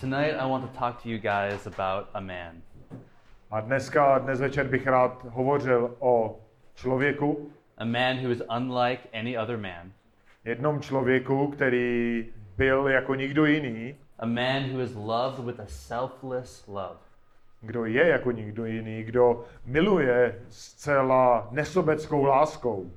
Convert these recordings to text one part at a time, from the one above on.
Tonight, I want to talk to you guys about a man. A dneska, dnes večer bych rád hovořil o člověku, A man who is unlike any other man. jednom člověku, který byl jako nikdo jiný, A man who is loved with a selfless love. kdo je jako nikdo jiný, kdo miluje zcela nesobeckou láskou.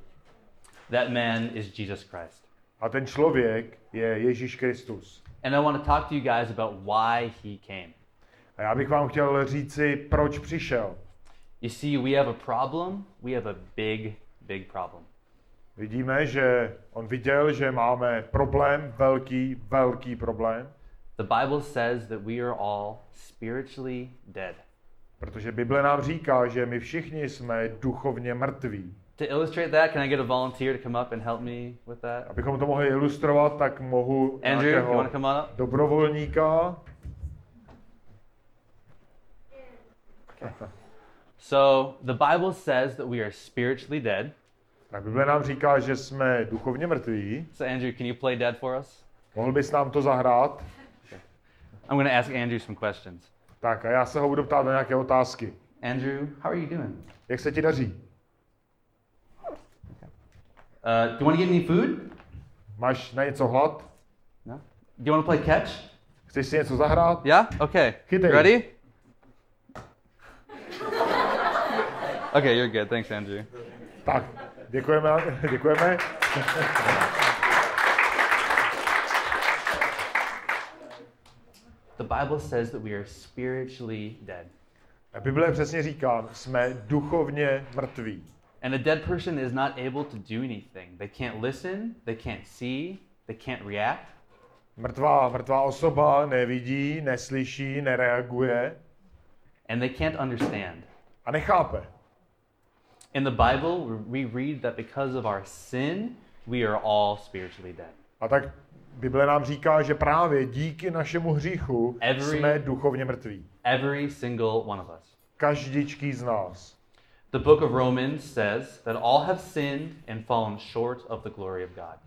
That man is Jesus Christ. A ten člověk je Ježíš Kristus. And I want to talk to you guys about why he came. A já bych vám chtěl říci, proč přišel. You see, we have a problem. We have a big, big problem. Vidíme, že on viděl, že máme problém, velký, velký problém, The Bible says that we are all spiritually dead. protože Bible nám říká, že my všichni jsme duchovně mrtví. To illustrate that, can I get a volunteer to come up and help me with that? Abychom to mohli ilustrovat, tak mohu Andrew, you want to come on up? dobrovolníka. So, the Bible says that we are spiritually dead. Tak Bible nám říká, že jsme duchovně mrtví. So, Andrew, can you play dead for us? Mohl bys nám to zahrát? I'm going to ask Andrew some questions. Tak a já se ho budu ptát na nějaké otázky. Andrew, how are you doing? Jak se ti daří? Uh, do you want to get any food? Máš na něco hlad? No? Do you want to play catch? Chceš si něco zahrát? Yeah? Okay. Chytej. Ready? Okay, you're good. Thanks, Andrew. Tak, děkujeme. děkujeme. The Bible says that we are spiritually dead. A Bible přesně říká, jsme duchovně mrtví. And a dead person is not able to do anything. They can't listen, they can't see, they can't react. Mrtvá, mrtvá osoba nevidí, neslyší, nereaguje and they can't understand. a nechápe. In the Bible, we read that because of our sin, we are all spiritually dead. A tak Bible nám říká, že právě díky našemu hříchu Every- jsme duchovně mrtví. Every single one of us. Každičký z nás. The book of Romans says that all have sinned and fallen short of the glory of God.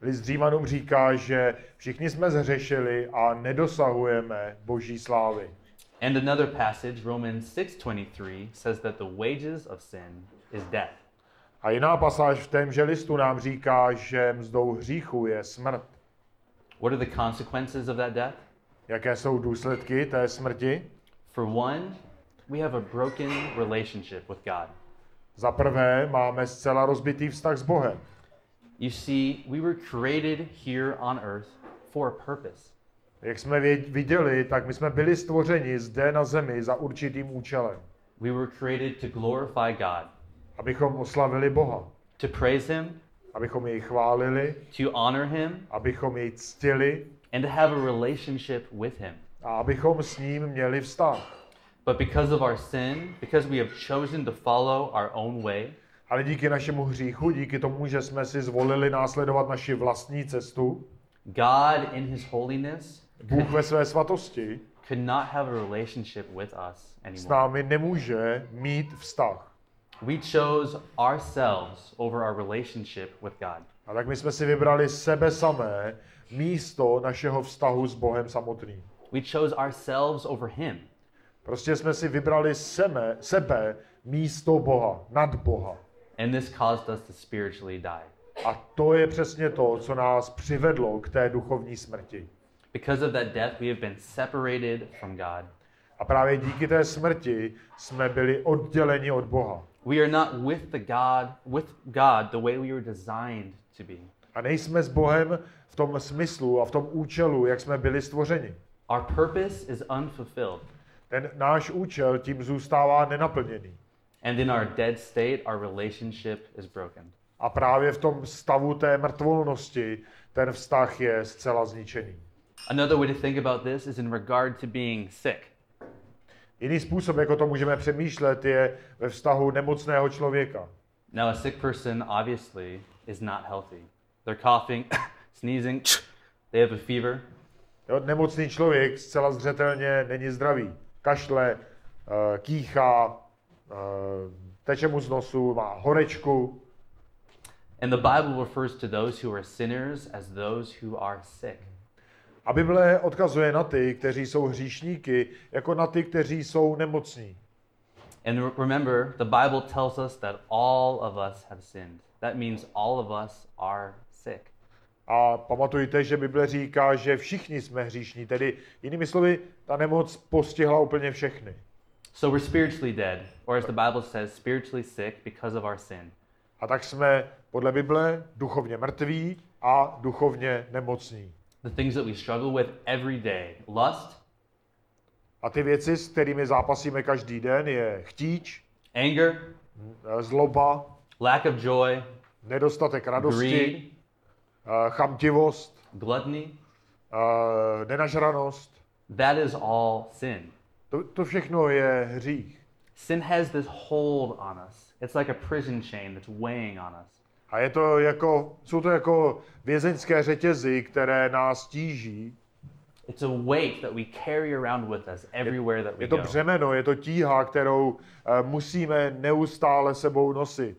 List Římanům říká, že všichni jsme zhřešili a nedosahujeme boží slávy. And another passage, Romans 6:23, says that the wages of sin is death. A jiná pasáž v témže listu nám říká, že mzdou hříchu je smrt. What are the consequences of that death? Jaké jsou důsledky té smrti? For one, we have a broken relationship with God. Za prvé máme zcela rozbitý vztah s Bohem. You see, we were created here on earth for a purpose. Jak jsme viděli, tak my jsme byli stvořeni zde na zemi za určitým účelem. We were created to glorify God, Abychom oslavili Boha, to praise Him, abychom jej chválili, to honor Him, abychom jej ctili and to have a relationship with Him. a abychom s ním měli vztah. But because of our sin, because we have chosen to follow our own way, Ale díky našemu hříchu, díky tomu, že jsme si zvolili následovat naši vlastní cestu, God in His holiness Bůh ve své svatosti could not have a relationship with us s anymore. námi nemůže mít vztah. We chose ourselves over our relationship with God. A tak my jsme si vybrali sebe samé místo našeho vztahu s Bohem samotným. We chose ourselves over Him. Prostě jsme si vybrali sebe, sebe místo Boha, nad Boha. And this caused us to spiritually die. A to je přesně to, co nás přivedlo k té duchovní smrti. Because of that death, we have been separated from God. A právě díky té smrti jsme byli odděleni od Boha. We are not with the God, with God the way we were designed to be. A nejsme s Bohem v tom smyslu a v tom účelu, jak jsme byli stvořeni. Our purpose is unfulfilled. Ten náš účel tím zůstává nenaplněný. And in our dead state, our relationship is broken. A právě v tom stavu té mrtvolnosti ten vztah je zcela zničený. Another way to think about this is in regard to being sick. Jiný způsob, jak o tom můžeme přemýšlet, je ve vztahu nemocného člověka. Now, a sick person obviously is not healthy. They're coughing, sneezing, they have a fever. Jo, nemocný člověk zcela zřetelně není zdravý. Kašle, eh, kýchá, eh, teče mu z nosu, má horečku. And the Bible refers to those who are sinners as those who are sick. A Bible odkazuje na ty, kteří jsou hříšníky, jako na ty, kteří jsou nemocní. And re- remember, the Bible tells us that all of us have sinned. That means all of us are sick. A pamatujte, že Bible říká, že všichni jsme hříšní, tedy jinými slovy, ta nemoc postihla úplně všechny. So we're spiritually dead, or as the Bible says, spiritually sick because of our sin. A tak jsme podle Bible duchovně mrtví a duchovně nemocní. The things that we struggle with every day lust, A ty věci, s kterými zápasíme každý den, je chtíč, anger, zloba, lack of joy, nedostatek radosti, greed, chamtivost, gluttony. nenažranost. That is all sin. To, to všechno je hřích. Sin has this hold on us. It's like a prison chain that's weighing on us. A je to jako, jsou to jako vězeňské řetězy, které nás tíží. It's a weight that we carry around with us everywhere that we Je to go. břemeno, je to tíha, kterou eh, musíme neustále sebou nosit.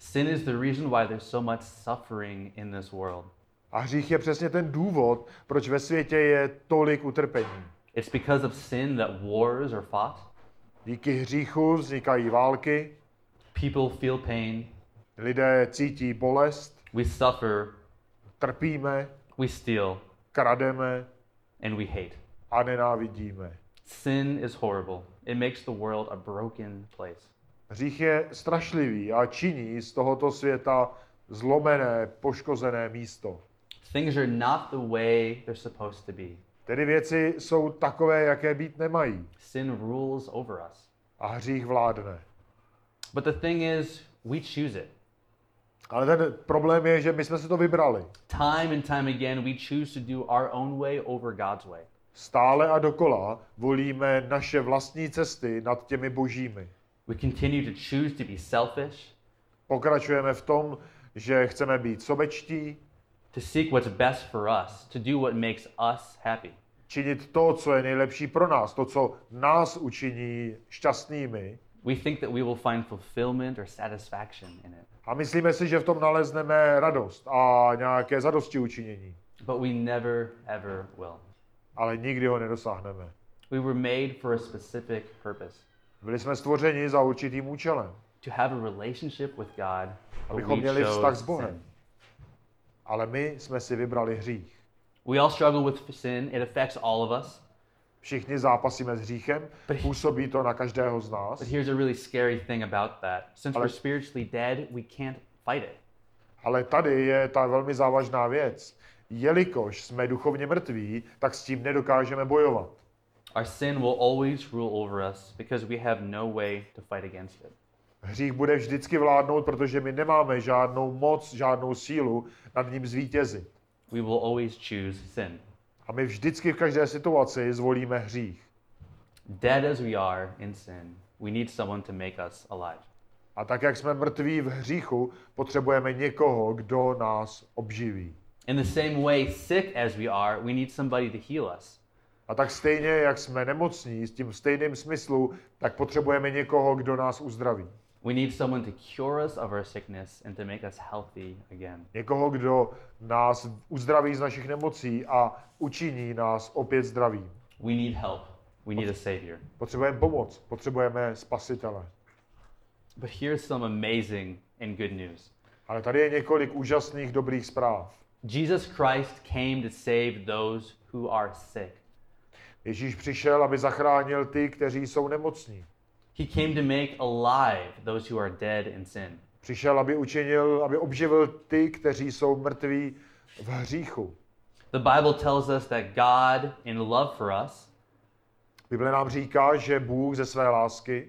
Sin is the reason why there's so much suffering in this world. A hřích je přesně ten důvod, proč ve světě je tolik utrpení. It's because of sin that wars are fought, Díky hříchu vznikají války, people feel pain, lidé cítí bolest, we suffer, trpíme, we steal, krademe and we hate. a nenávidíme. Sin is horrible. It makes the world a broken place. Hřích je strašlivý a činí z tohoto světa zlomené, poškozené místo. Things are not the way they're supposed to be. Tedy věci jsou takové, jaké být nemají. Sin rules over us. A hřích vládne. But the thing is, we choose it. Ale ten problém je, že my jsme si to vybrali. Time and time again, we choose to do our own way over God's way. Stále a dokola volíme naše vlastní cesty nad těmi božími. We continue to choose to be selfish, Pokračujeme v tom, že chceme být sobečtí, to seek what's best for us, to do what makes us happy. činit to, co je nejlepší pro nás, to, co nás učiní šťastnými. We think that we will find fulfillment or satisfaction in it, A myslíme si, že v tom nalezneme radost a nějaké zadosti učinění. but we never, ever will. Ale nikdy ho nedosáhneme. We were made for a specific purpose Byli jsme stvořeni za určitým účelem, to have a relationship with God, abychom měli vztah s Bohem. sin. Ale my jsme si vybrali hřích. We all struggle with sin, it affects all of us. Všichni zápasíme s hříchem, působí to na každého z nás. But here's a really scary thing about that. Since Ale- we're spiritually dead, we can't fight it. Ale tady je ta velmi závažná věc. Jelikož jsme duchovně mrtví, tak s tím nedokážeme bojovat. Our sin will always rule over us because we have no way to fight against it. Hřích bude vždycky vládnout, protože my nemáme žádnou moc, žádnou sílu nad ním zvítězit. We will always choose sin. A my vždycky v každé situaci zvolíme hřích. Dead as we are in sin, we need someone to make us alive. A tak, jak jsme mrtví v hříchu, potřebujeme někoho, kdo nás obživí. In the same way, sick as we are, we need somebody to heal us. A tak stejně, jak jsme nemocní, s tím stejným smyslu, tak potřebujeme někoho, kdo nás uzdraví. We need someone to cure us of our sickness and to make us healthy again. Někoho, kdo nás uzdraví z našich nemocí a učiní nás opět zdravým. We need help. We need a savior. Potřebujeme pomoc, potřebujeme spasitele. But here's some amazing and good news. Ale tady je několik úžasných dobrých zpráv. Jesus Christ came to save those who are sick. Ježíš přišel, aby zachránil ty, kteří jsou nemocní. He came to make alive those who are dead in sin. Přišel, aby učinil, aby obživil ty, kteří jsou mrtví v hříchu. The Bible tells us that God, in love for us, Bible nám říká, že Bůh ze své lásky,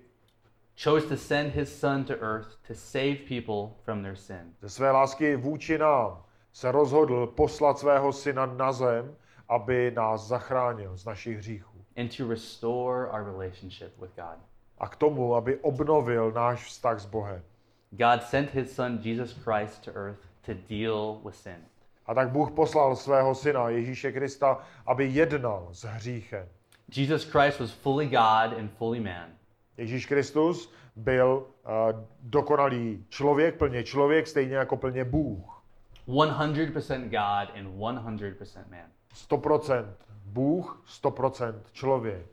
chose to send his son to earth to save people from their sin. ze své lásky vůči nám, se rozhodl poslat svého syna na zem, aby nás zachránil z našich hříchů. and to restore our relationship with God. A k tomu, aby obnovil náš vztah s Bohem. God sent his son Jesus Christ to earth to deal with sin. A tak Bůh poslal svého syna Ježíše Krista, aby jednal s hříchem. Jesus Christ was fully God and fully man. Ježíš Kristus byl uh, dokonalý člověk, plně člověk, stejně jako plně Bůh. 100% God and 100% man. 100% Bůh, 100% člověk.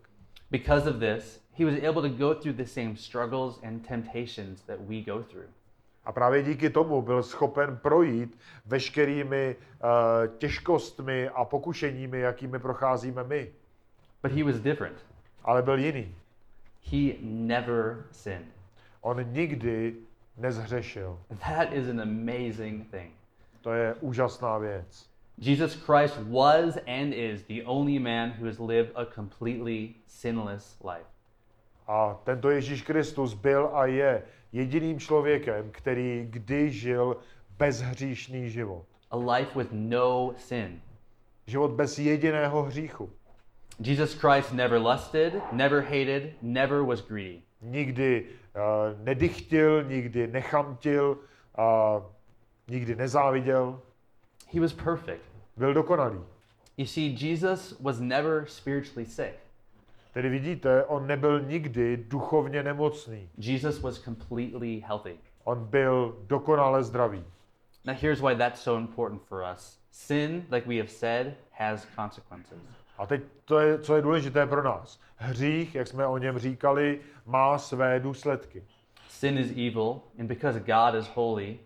Because of this, he was able to go through the same struggles and temptations that we go through. A právě díky tomu byl schopen projít veškerými uh, těžkostmi a pokušeními, jakými procházíme my. But he was different. Ale byl jiný. He never sinned. On nikdy nezhřešil. That is an amazing thing. To je úžasná věc. Jesus Christ was and is the only man who has lived a completely sinless life. A tento Ježíš Kristus byl a je jediným člověkem, který kdy žil bezhříšný život. A life with no sin. Život bez jediného hříchu. Jesus Christ never lusted, never hated, never was greedy. Nikdy uh, nedychtil, nikdy nechamtil, uh, nikdy nezáviděl. He was perfect. Byl dokonalý. You see, Jesus was never spiritually sick. Tedy vidíte, on nebyl nikdy duchovně nemocný. Jesus was completely healthy. On byl dokonale zdravý. Now, here's why that's so important for us sin, like we have said, has consequences. A teď to je, co je důležité pro nás. Hřích, jak jsme o něm říkali, má své důsledky. Sin is evil, and because God is holy,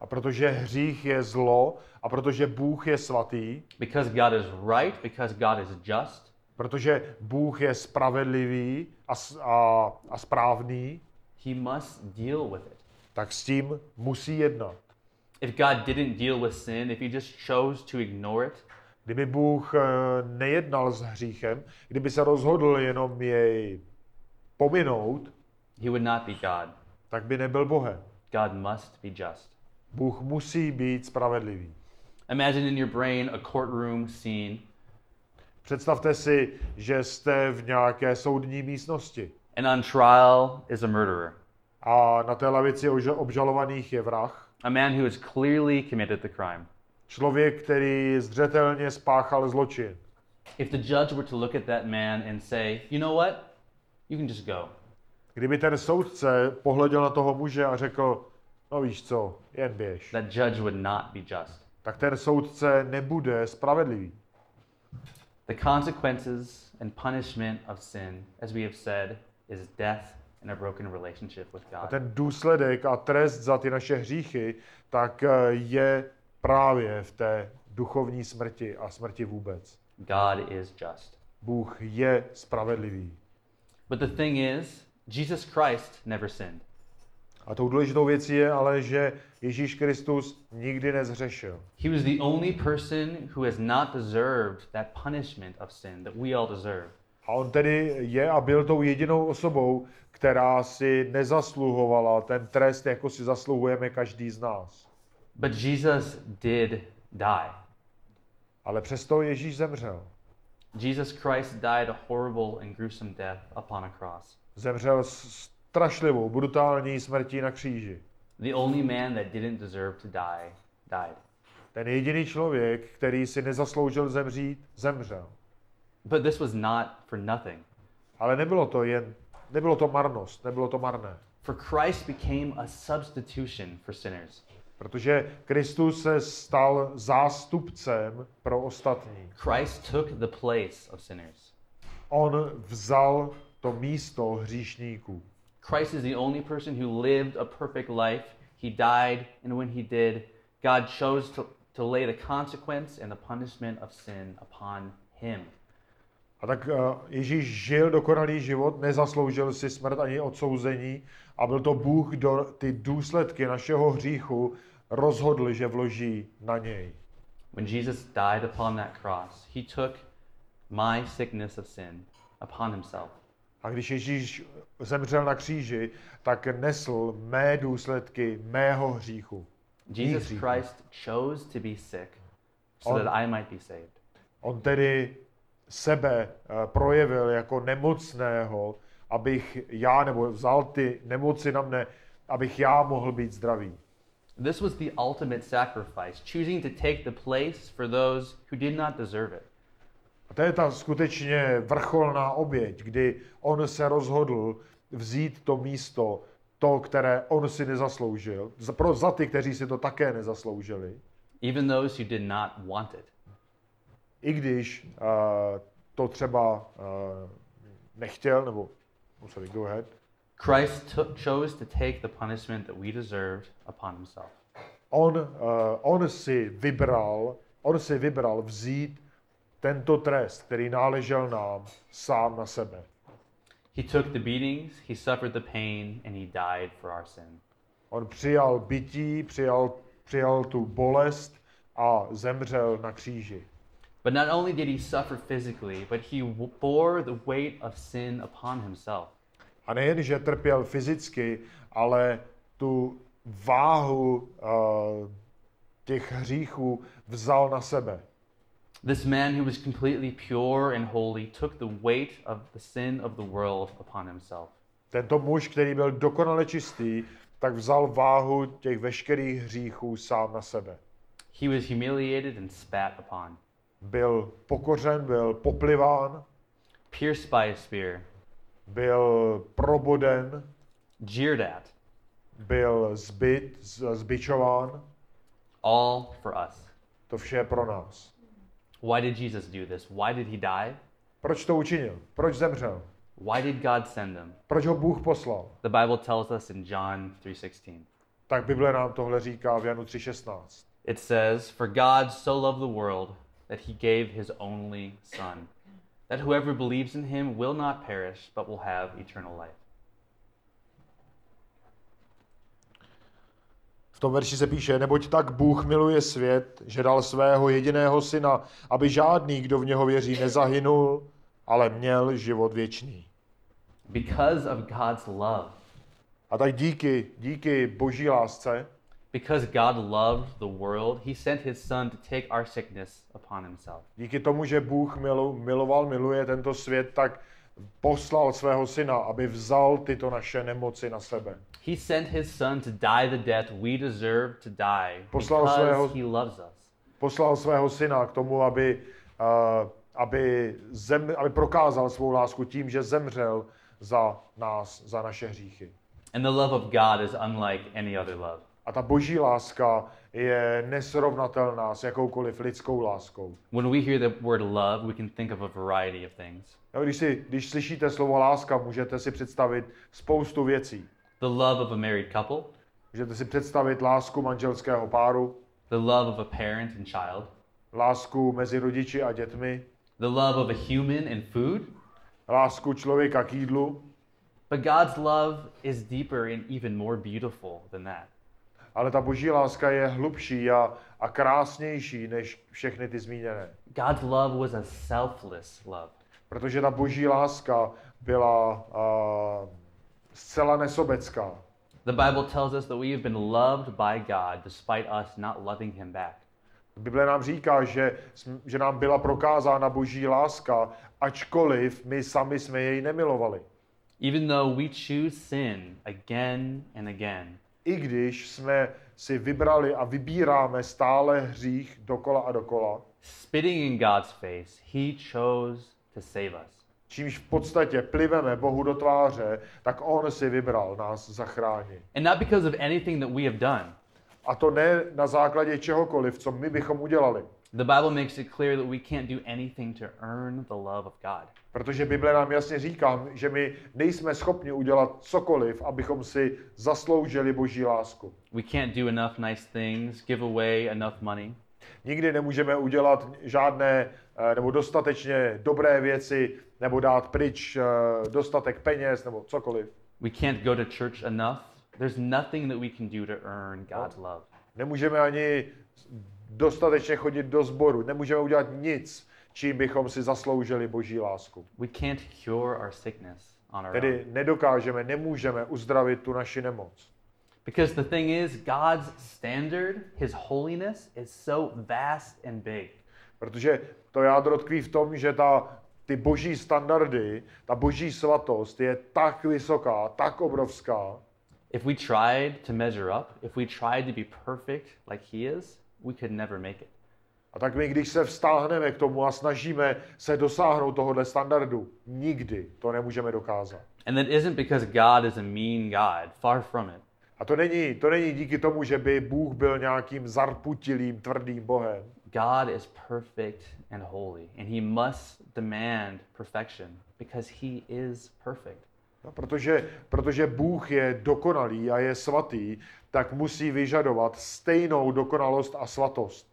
A protože hřích je zlo a protože Bůh je svatý, because God is right, because God is just, protože Bůh je spravedlivý a, a, a správný, he must deal with it. tak s tím musí jednat. If God didn't deal with sin, if he just chose to ignore it, Kdyby Bůh eh, nejednal s hříchem, kdyby se rozhodl jenom jej pominout, he would not be God. tak by nebyl Bohem. God must be just. Bůh musí být spravedlivý. Imagine in your brain a courtroom scene, Představte si, že jste v nějaké soudní místnosti and on trial is a murderer, a na té lavici obžalovaných je vrah. a man who has clearly committed the crime. Člověk, který zřetelně spáchal zločin. If the judge were to look at that man and say, you know what, you can just go, Kdyby ten soudce pohleděl na toho muže a řekl, no víš co, jen běž, that judge would not be just. tak ten soudce nebude spravedlivý. The consequences and punishment of sin, as we have said, is death and a broken relationship with A God. ten důsledek a trest za ty naše hříchy, tak eh, je právě v té duchovní smrti a smrti vůbec. God is just. Bůh je spravedlivý. But the thing is, Jesus Christ never sinned. A tou důležitou věcí je ale, že Ježíš Kristus nikdy nezřešil. He was the only person who has not deserved that punishment of sin that we all deserve. A on tedy je a byl tou jedinou osobou, která si nezasluhovala ten trest, jako si zasluhujeme každý z nás. But Jesus did die. Ale přesto Ježíš zemřel. Jesus Christ died a horrible and gruesome death upon a cross. Zemřel s- strašlivou, brutální smrtí na kříži. The only man that didn't deserve to die died. Ten jediný člověk, který si nezasloužil zemřít, zemřel. But this was not for nothing. Ale nebylo to jen, nebylo to marnost, nebylo to marné. For Christ became a substitution for sinners. Protože Kristus se stal zástupcem pro ostatní. Christ took the place of sinners. On vzal to místo hříšníků. Christ is the only person who lived a perfect life. He died, and when he did, God chose to, to lay the consequence and the punishment of sin upon him. A tak eh, Ježíš žil dokonalý život, nezasloužil si smrt ani odsouzení a byl to Bůh, kdo ty důsledky našeho hříchu rozhodl, že vloží na něj. When Jesus died upon that cross, he took my sickness of sin upon himself. A když Ježíš zemřel na kříži, tak nesl mé důsledky mého hříchu. Jesus hříchu. Christ chose to be sick so On- that I might be saved. On tedy sebe eh, projevil jako nemocného, abych já, nebo vzal ty nemoci na mne, abych já mohl být zdravý. This was the ultimate sacrifice, choosing to take the place for those who did not deserve it. A to je ta skutečně vrcholná oběť, kdy on se rozhodl vzít to místo, to, které on si nezasloužil, za, pro, za ty, kteří si to také nezasloužili, even those who did not want it. i když uh, to třeba uh, nechtěl, nebo, oh, sorry, go ahead, Christ took, chose to take the punishment that we deserved upon himself. on, uh, on si vybral, on si vybral vzít tento trest, který náležel nám, sám na sebe. He took the beatings, he suffered the pain, and he died for our sin. On přijal bytí, přijal, přijal tu bolest a zemřel na kříži. But not only did he suffer physically, but he bore the weight of sin upon himself. A nejen, že trpěl fyzicky, ale tu váhu uh, těch hříchů vzal na sebe. This man who was completely pure and holy took the weight of the sin of the world upon himself. Tento muž, který byl dokonale čistý, tak vzal váhu těch veškerých hříchů sám na sebe. He was humiliated and spat upon, Byl pokořen, byl popliván, pierced by a spear, byl proboden, jeered at, byl zbyt, zbičován. all for us. To vše pro nás. Why did Jesus do this? Why did he die? Proč to učinil? Proč zemřel? Why did God send him? Proč ho Bůh poslal? The Bible tells us in John 3:16. Tak Bible nám tohle říká v Janu 3.16. It says, "For God so loved the world that he gave his only son, that whoever believes in him will not perish but will have eternal life." V tom verši se píše, neboť tak Bůh miluje svět, že dal svého jediného syna, aby žádný, kdo v něho věří, nezahynul, ale měl život věčný. Because of God's love, A tak díky, díky boží lásce, because God loved the world, he sent his son to take our sickness upon himself. díky tomu, že Bůh milu, miloval, miluje tento svět, tak poslal svého syna, aby vzal tyto naše nemoci na sebe. He sent his son to die the death we deserve to die Poslal because svého- he loves us. Poslal svého syna k tomu, aby, uh, aby, zem, aby prokázal svou lásku tím, že zemřel za nás, za naše hříchy. And the love of God is unlike any other love. A ta boží láska je nesrovnatelná s jakoukoliv lidskou láskou. When we hear the word love, we can think of a variety of things. Jo, když, si, když slyšíte slovo láska, můžete si představit spoustu věcí. The love of a married couple, Můžete si představit lásku manželského páru, the love of a parent and child, lásku mezi rodiči a dětmi, the love of a human and food. lásku člověka k jídlu, But God's love is deeper and even more beautiful than that. Ale ta boží láska je hlubší a, a krásnější než všechny ty zmíněné. God's love was a selfless love. Protože ta boží láska byla uh, zcela nesobecká. The Bible tells us that we have been loved by God despite us not loving him back. Bible nám říká, že, že nám byla prokázána boží láska, ačkoliv my sami jsme jej nemilovali. Even though we choose sin again and again, I když jsme si vybrali a vybíráme stále hřích dokola a dokola, spitting in God's face, he chose to save us. čímž v podstatě pliveme Bohu do tváře, tak On si vybral nás zachránit. And not because of anything that we have done. A to ne na základě čehokoliv, co my bychom udělali. The Bible makes it clear that we can't do anything to earn the love of God. Protože Bible nám jasně říká, že my nejsme schopni udělat cokoliv, abychom si zasloužili Boží lásku. We can't do enough nice things, give away enough money. Nikdy nemůžeme udělat žádné eh, nebo dostatečně dobré věci, nebo dát pryč eh, dostatek peněz, nebo cokoliv. We can't go to church enough. There's nothing that we can do to earn God's love. Nemůžeme ani dostatečně chodit do sboru, nemůžeme udělat nic, čím bychom si zasloužili Boží lásku. We can't cure our sickness on our. Tedy nedokážeme, nemůžeme uzdravit tu naši nemoc. Because the thing is, God's standard, His holiness, is so vast and big. Protože to jádro tkví v tom, že ta, ty boží standardy, ta boží svatost je tak vysoká, tak obrovská, If we tried to measure up, if we tried to be perfect like He is, we could never make it. A tak my, když se vztáhneme k tomu a snažíme se dosáhnout tohohle standardu, nikdy to nemůžeme dokázat. And that isn't because God is a mean God, far from it. A to není, to není díky tomu, že by Bůh byl nějakým zarputilým, tvrdým Bohem. God is perfect and holy, and he must demand perfection because he is perfect. No, protože, protože Bůh je dokonalý a je svatý, tak musí vyžadovat stejnou dokonalost a svatost.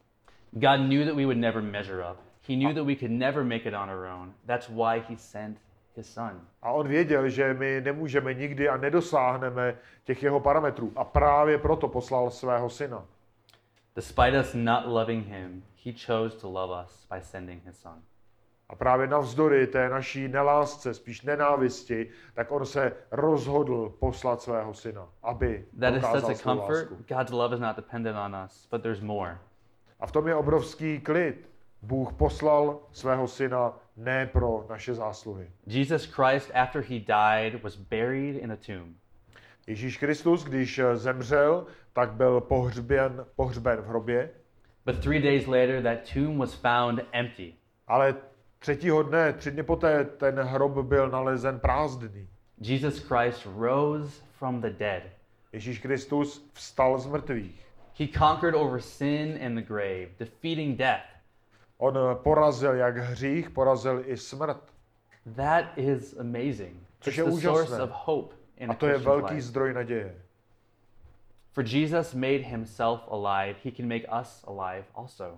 God knew that we would never measure up. He knew that we could never make it on our own. That's why he sent his son. A on věděl, že my nemůžeme nikdy a nedosáhneme těch jeho parametrů. A právě proto poslal svého syna. Despite us not loving him, he chose to love us by sending his son. A právě navzdory té naší nelásce, spíš nenávisti, tak on se rozhodl poslat svého syna, aby That is dokázal such a svou comfort. lásku. God's love is not dependent on us, but there's more. A v tom je obrovský klid. Bůh poslal svého syna ne pro naše zásluhy. Jesus Christ, after he died, was buried in a tomb. Ježíš Kristus, když eh, zemřel, tak byl pohřben, pohřben v hrobě, But three days later, that tomb was found empty. ale třetího dne, tři dny poté, ten hrob byl nalezen prázdný. Jesus Christ rose from the dead. Ježíš Kristus vstal z mrtvých. He conquered over sin and the grave, defeating death. On porazil jak hřích, porazil i smrt. That is amazing. Což It's je the source úžasné. of hope in A to je velký life. zdroj naděje. For Jesus made himself alive, he can make us alive also.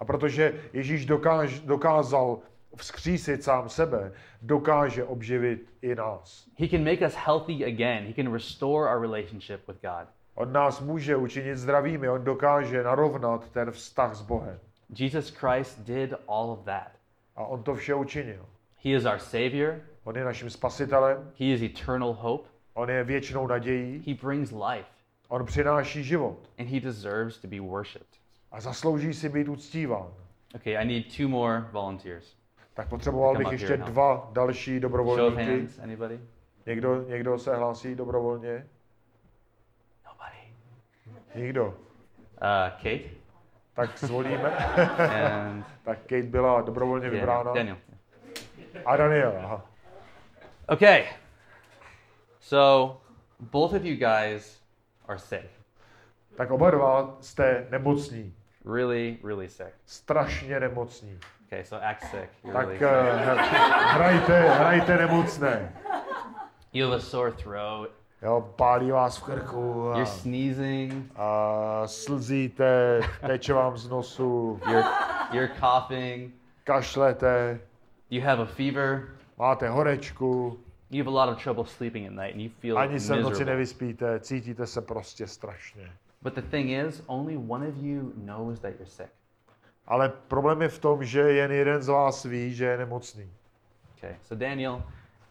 A protože Ježíš dokáž, dokázal vzkřísit sám sebe, dokáže obživit i nás. He can make us healthy again. He can restore our relationship with God. On nás může učinit zdravými, on dokáže narovnat ten vztah s Bohem. Jesus Christ did all of that. A on to vše učinil. He is our Savior, On je naším spasitelem, He is eternal hope, on je věčnou nadějí, He brings life, on přináší život and He deserves to be worshiped. a zaslouží si být uctíván. Okay, I need two more volunteers. Tak potřeboval bych ještě now. dva další dobrovolníky. Někdo, někdo se hlásí dobrovolně? Nobody. Nikdo. Uh, Kate Tak zvolíme. and tak Kate byla dobrovolně Daniel. vybrána. Daniel. A Daniel, aha. Okay, so both of you guys are sick, Tak oba dva jste nemocní. really, really sick. Strašně nemocní. Okay, so act sick. You're Tak really eh, hrajte, hrajte nemocné. You have a sore throat. Jo, pálí vás v krku a, You're sneezing. a slzíte, teče vám z nosu, You're you're coughing. kašlete, You have a fever. máte horečku, You have a lot of trouble sleeping at night, and you feel ani se v noci miserable. nevyspíte, cítíte se prostě strašně. But the thing is, only one of you knows that you're sick. Ale problém je v tom, že jen jeden z vás ví, že je nemocný. Okay, so Daniel,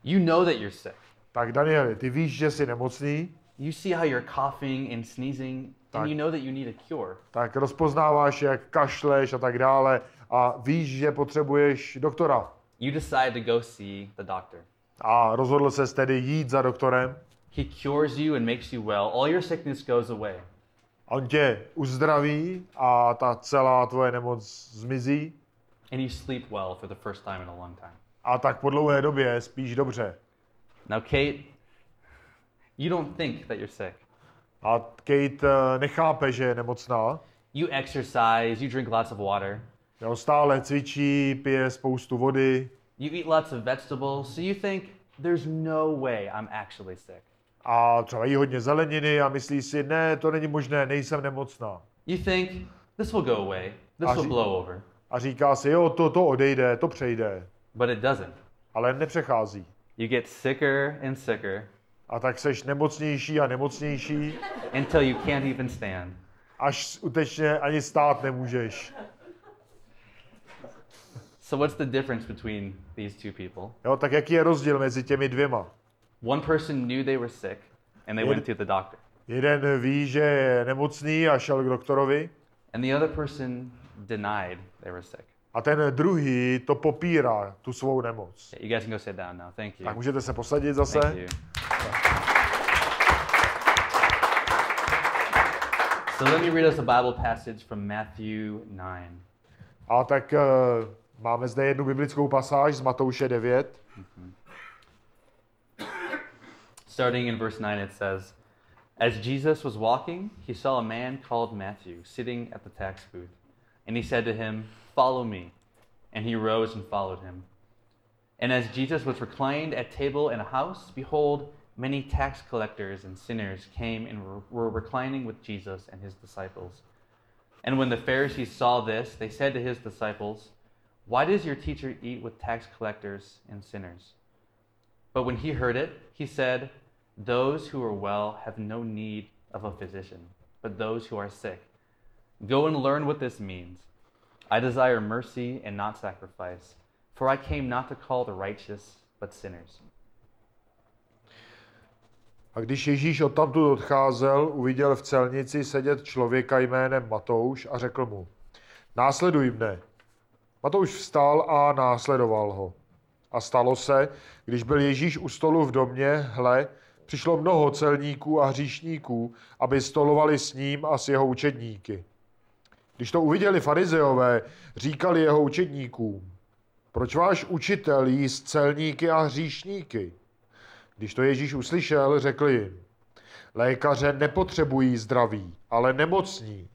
you know that you're sick. Tak Danieli, ty víš, že jsi nemocný, You see how you're coughing and sneezing, Tak. and you know that you need a cure. tak rozpoznáváš, jak kašleš a tak dále a víš, že potřebuješ doktora. You decide to go see the doctor. A rozhodl se tedy jít za doktorem. He cures you and makes you well. All your sickness goes away. On tě uzdraví a ta celá tvoje nemoc zmizí. And you sleep well for the first time in a long time. A tak po dlouhé době spíš dobře. Now, Kate, you don't think that you're sick. A Kate eh, nechápe, že je nemocná. You exercise, you drink lots of water, Jo, stále cvičí, pije spoustu vody you eat lots of vegetables, so you think there's no way I'm actually sick. A třeba jí hodně zeleniny a myslí si, ne, to není možné, nejsem nemocná. You think this will go away, this Ah, will zi- blow over, A říká si, jo, to, to odejde, to přejde. but it doesn't. Ale nepřechází. You get sicker and sicker A tak seš nemocnější a nemocnější, until you can't even stand. až skutečně ani stát nemůžeš. So, what's the difference between these two people? Jo, tak jaký je rozdíl mezi těmi dvěma? One person knew they were sick and they went to the doctor, Jeden ví, že je nemocný a šel k doktorovi, and the other person denied they were sick. a ten druhý to popírá, tu svou nemoc. You guys can go sit down now. Thank you. Tak můžete se posadit zase. Thank you. So let me read us a Bible passage from Matthew 9. A tak uh, máme zde jednu biblickou pasáž z Matouše 9. Starting in verse 9, it says, As Jesus was walking, he saw a man called Matthew sitting at the tax booth. And he said to him, Follow me. And he rose and followed him. And as Jesus was reclined at table in a house, behold, many tax collectors and sinners came and were reclining with Jesus and his disciples. And when the Pharisees saw this, they said to his disciples, Why does your teacher eat with tax collectors and sinners? But when he heard it, he said, Those who are well have no need of a physician, but those who are sick. Go and learn what this means. I desire mercy and not sacrifice, for I came not to call the righteous, but sinners. A když Ježíš odtamtud odcházel, uviděl v celnici sedět člověka jménem Matouš a řekl mu, následuj mne. Matouš vstal a následoval ho. A stalo se, když byl Ježíš u stolu v domě, hle, přišlo mnoho celníků a hříšníků, aby stolovali s ním a s jeho učedníky. Když to uviděli farizeové, říkali jeho učedníkům, proč váš učitel jíst celníky a hříšníky? Když to Ježíš uslyšel, řekl jim, lékaře nepotřebují zdraví, ale nemocní.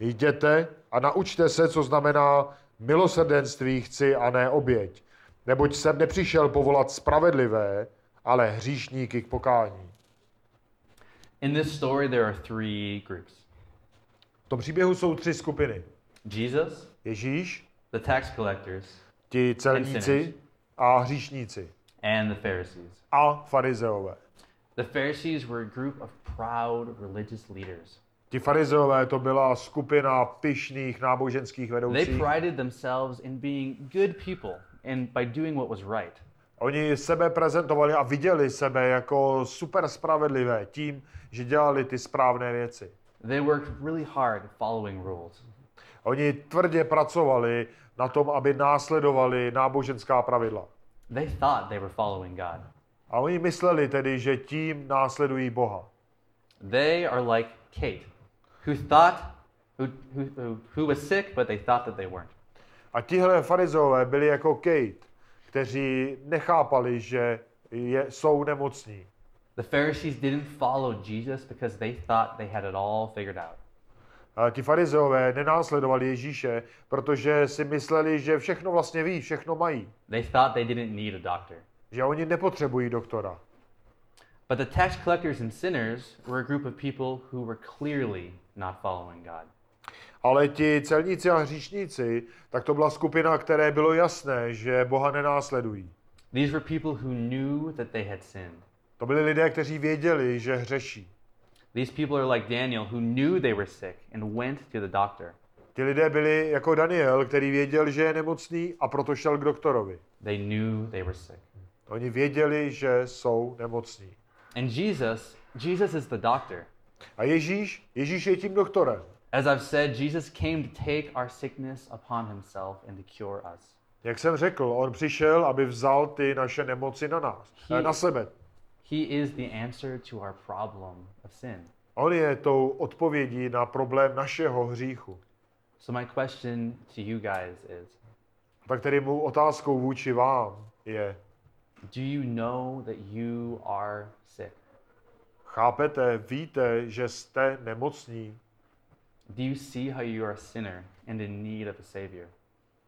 Jděte a naučte se, co znamená milosrdenství chci a ne oběť. Neboť jsem nepřišel povolat spravedlivé, ale hříšníky k pokání. In this story, there are three groups V tom příběhu jsou tři skupiny. Jesus, Ježíš, the tax collectors, ti celníci a hříšníci and the Pharisees. a farizeové. The Pharisees were a group of proud religious leaders. Ti farizeové to byla skupina pyšných náboženských They vedoucích. prided themselves in being good people and by doing what was right. Oni sebe prezentovali a viděli sebe jako super spravedlivé tím, že dělali ty správné věci. They worked really hard following rules. Oni tvrdě pracovali na tom, aby následovali náboženská pravidla. They thought they were following God. A oni mysleli tedy, že tím následují Boha. They are like Kate, who thought, who, who, who, was sick, but they thought that they weren't. A tihle farizeové byli jako Kate, kteří nechápali, že je, jsou nemocní. The Pharisees didn't follow Jesus because they thought they had it all figured out. A ti farizeové nenásledovali Ježíše, protože si mysleli, že všechno vlastně ví, všechno mají. They thought they didn't need a doctor. Že oni nepotřebují doktora. But the tax collectors and sinners were a group of people who were clearly not following God. Ale ti celníci a hříšníci, tak to byla skupina, které bylo jasné, že Boha nenásledují. These were people who knew that they had sinned. To byli lidé, kteří věděli, že hřeší. These people are like Daniel, who knew they were sick and went to the doctor. Ti lidé byli jako Daniel, který věděl, že je nemocný a proto šel k doktorovi. They knew they were sick. Oni věděli, že jsou nemocní. And Jesus, Jesus is the doctor. A Ježíš, Ježíš je tím doktorem. As I've said, Jesus came to take our sickness upon himself and to cure us. Jak jsem řekl, on přišel, aby vzal ty naše nemoci na nás, He- eh, na sebe. He is the answer to our problem of sin. On je tou odpovědí na problém našeho hříchu. So my question to you guys is, Tak tedy mou otázkou vůči vám je, do you know that you are sick? chápete, víte, že jste nemocní? Do you see how you are a sinner and in need of a savior?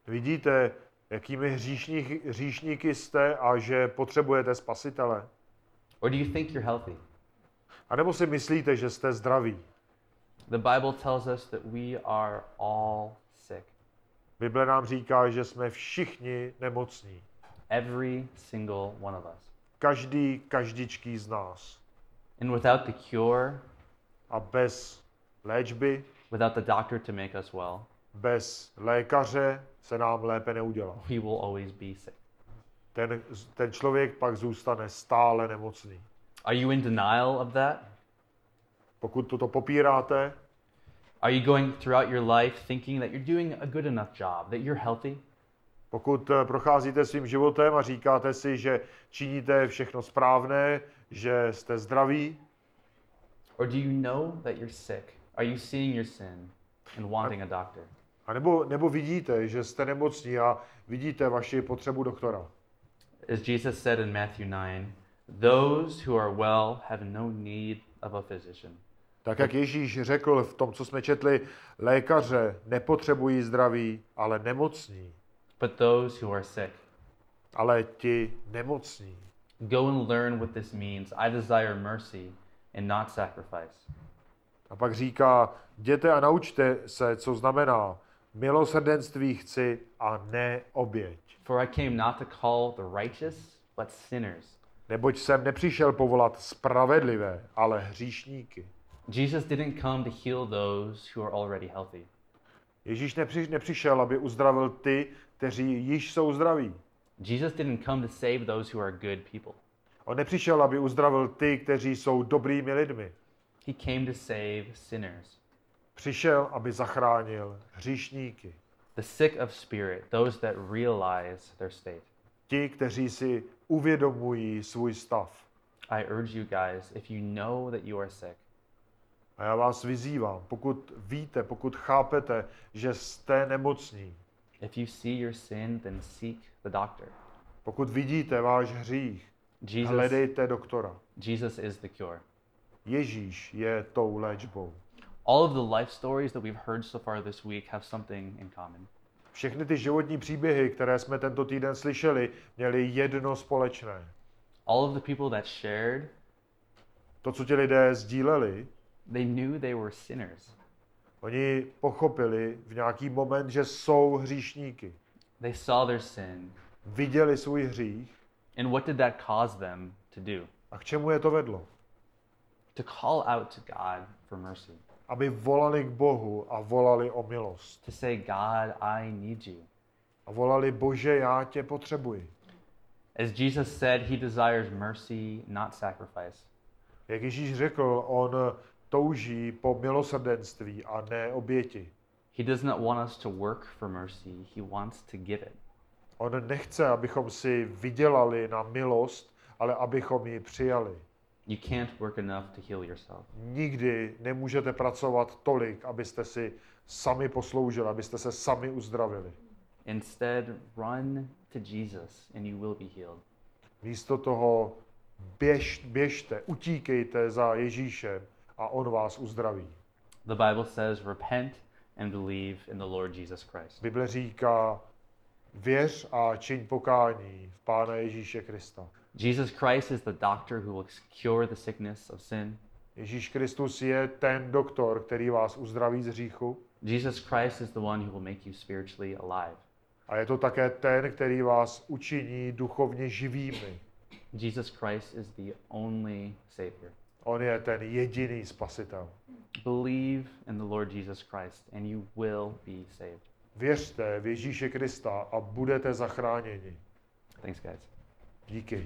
Vidíte, jakými hříšníky, hříšníky jste a že potřebujete spasitele? Or do you think you're healthy? A nebo si myslíte, že jste zdraví? The Bible tells us that we are all sick. Bible nám říká, že jsme všichni nemocní. Every single one of us. Každý, každičký z nás. And without the cure, A bez léčby, without the doctor to make us well, bez lékaře se nám lépe neudělá. we will always be sick. Ten, ten člověk pak zůstane stále nemocný. Are you in denial of that? Pokud toto popíráte, Are you going throughout your life thinking that you're doing a good enough job, that you're healthy? pokud eh, procházíte svým životem a říkáte si, že činíte všechno správné, že jste zdraví, Or do you know that you're sick? Are you seeing your sin and wanting a doctor? a nebo, nebo vidíte, že jste nemocní a vidíte vaši potřebu doktora. As Jesus said in Matthew 9, those who are well have no need of a physician. Tak jak Ježíš řekl v tom, co jsme četli, lékaře nepotřebují zdraví, ale nemocní. but those who are sick. Ale ti nemocní. Go and learn what this means. I desire mercy and not sacrifice. A pak říká, jděte a naučte se, co znamená milosrdenství chci a ne oběť. For I came not to call the righteous, but sinners. Neboť jsem nepřišel povolat spravedlivé, ale hříšníky. Jesus didn't come to heal those who are already healthy. Ježíš nepři, nepřišel, aby uzdravil ty, kteří již jsou zdraví. Jesus didn't come to save those who are good people. On nepřišel, aby uzdravil ty, kteří jsou dobrými lidmi. He came to save sinners, Přišel, aby zachránil hříšníky. the sick of spirit, those that realize their state. Ti, kteří si uvědomují svůj stav. I urge you guys, if you know that you are sick, A já vás vyzývám, pokud víte, pokud chápete, že jste nemocní, if you see your sin, then seek the doctor. pokud vidíte váš hřích, Jesus, hledejte doktora. Jesus is the cure. Ježíš je tou léčbou. All of the life stories that we've heard so far this week have something in common. Všechny ty životní příběhy, které jsme tento týden slyšeli, měly jedno společné. All of the people that shared, To, co ti lidé sdíleli, they knew they were sinners. oni pochopili v nějaký moment, že jsou hříšníky. They saw their sin. Viděli svůj hřích And what did that cause them to do? a k čemu je to vedlo? To call out to God for mercy. Aby volali k Bohu a volali o milost. To say, God, I need you. A volali, Bože, já tě potřebuji. As Jesus said, he desires mercy, not sacrifice. Jak Ježíš řekl, on touží po milosrdenství a ne oběti. He does not want us to work for mercy, he wants to give it. On nechce, abychom si vydělali na milost, ale abychom ji přijali. You can't work enough to heal yourself. Nikdy nemůžete pracovat tolik, abyste si sami posloužili, abyste se sami uzdravili. Instead, run to Jesus and you will be healed. Místo toho běž, běžte, utíkejte za Ježíšem a on vás uzdraví. The Bible says, repent and believe in the Lord Jesus Christ. Bible říká, věř a čiň pokání v Pána Ježíše Krista. Jesus Christ is the doctor who will cure the sickness of sin. Ježíš Kristus je ten doktor, který vás uzdraví z hříchu Jesus Christ is the one who will make you spiritually alive. a je to také ten, který vás učiní duchovně živými. Jesus Christ is the only Savior. On je ten jediný spasitel. Believe in the Lord Jesus Christ and you will be saved. Věřte v Ježíše Krista a budete zachráněni. Thanks, guys. Dikey.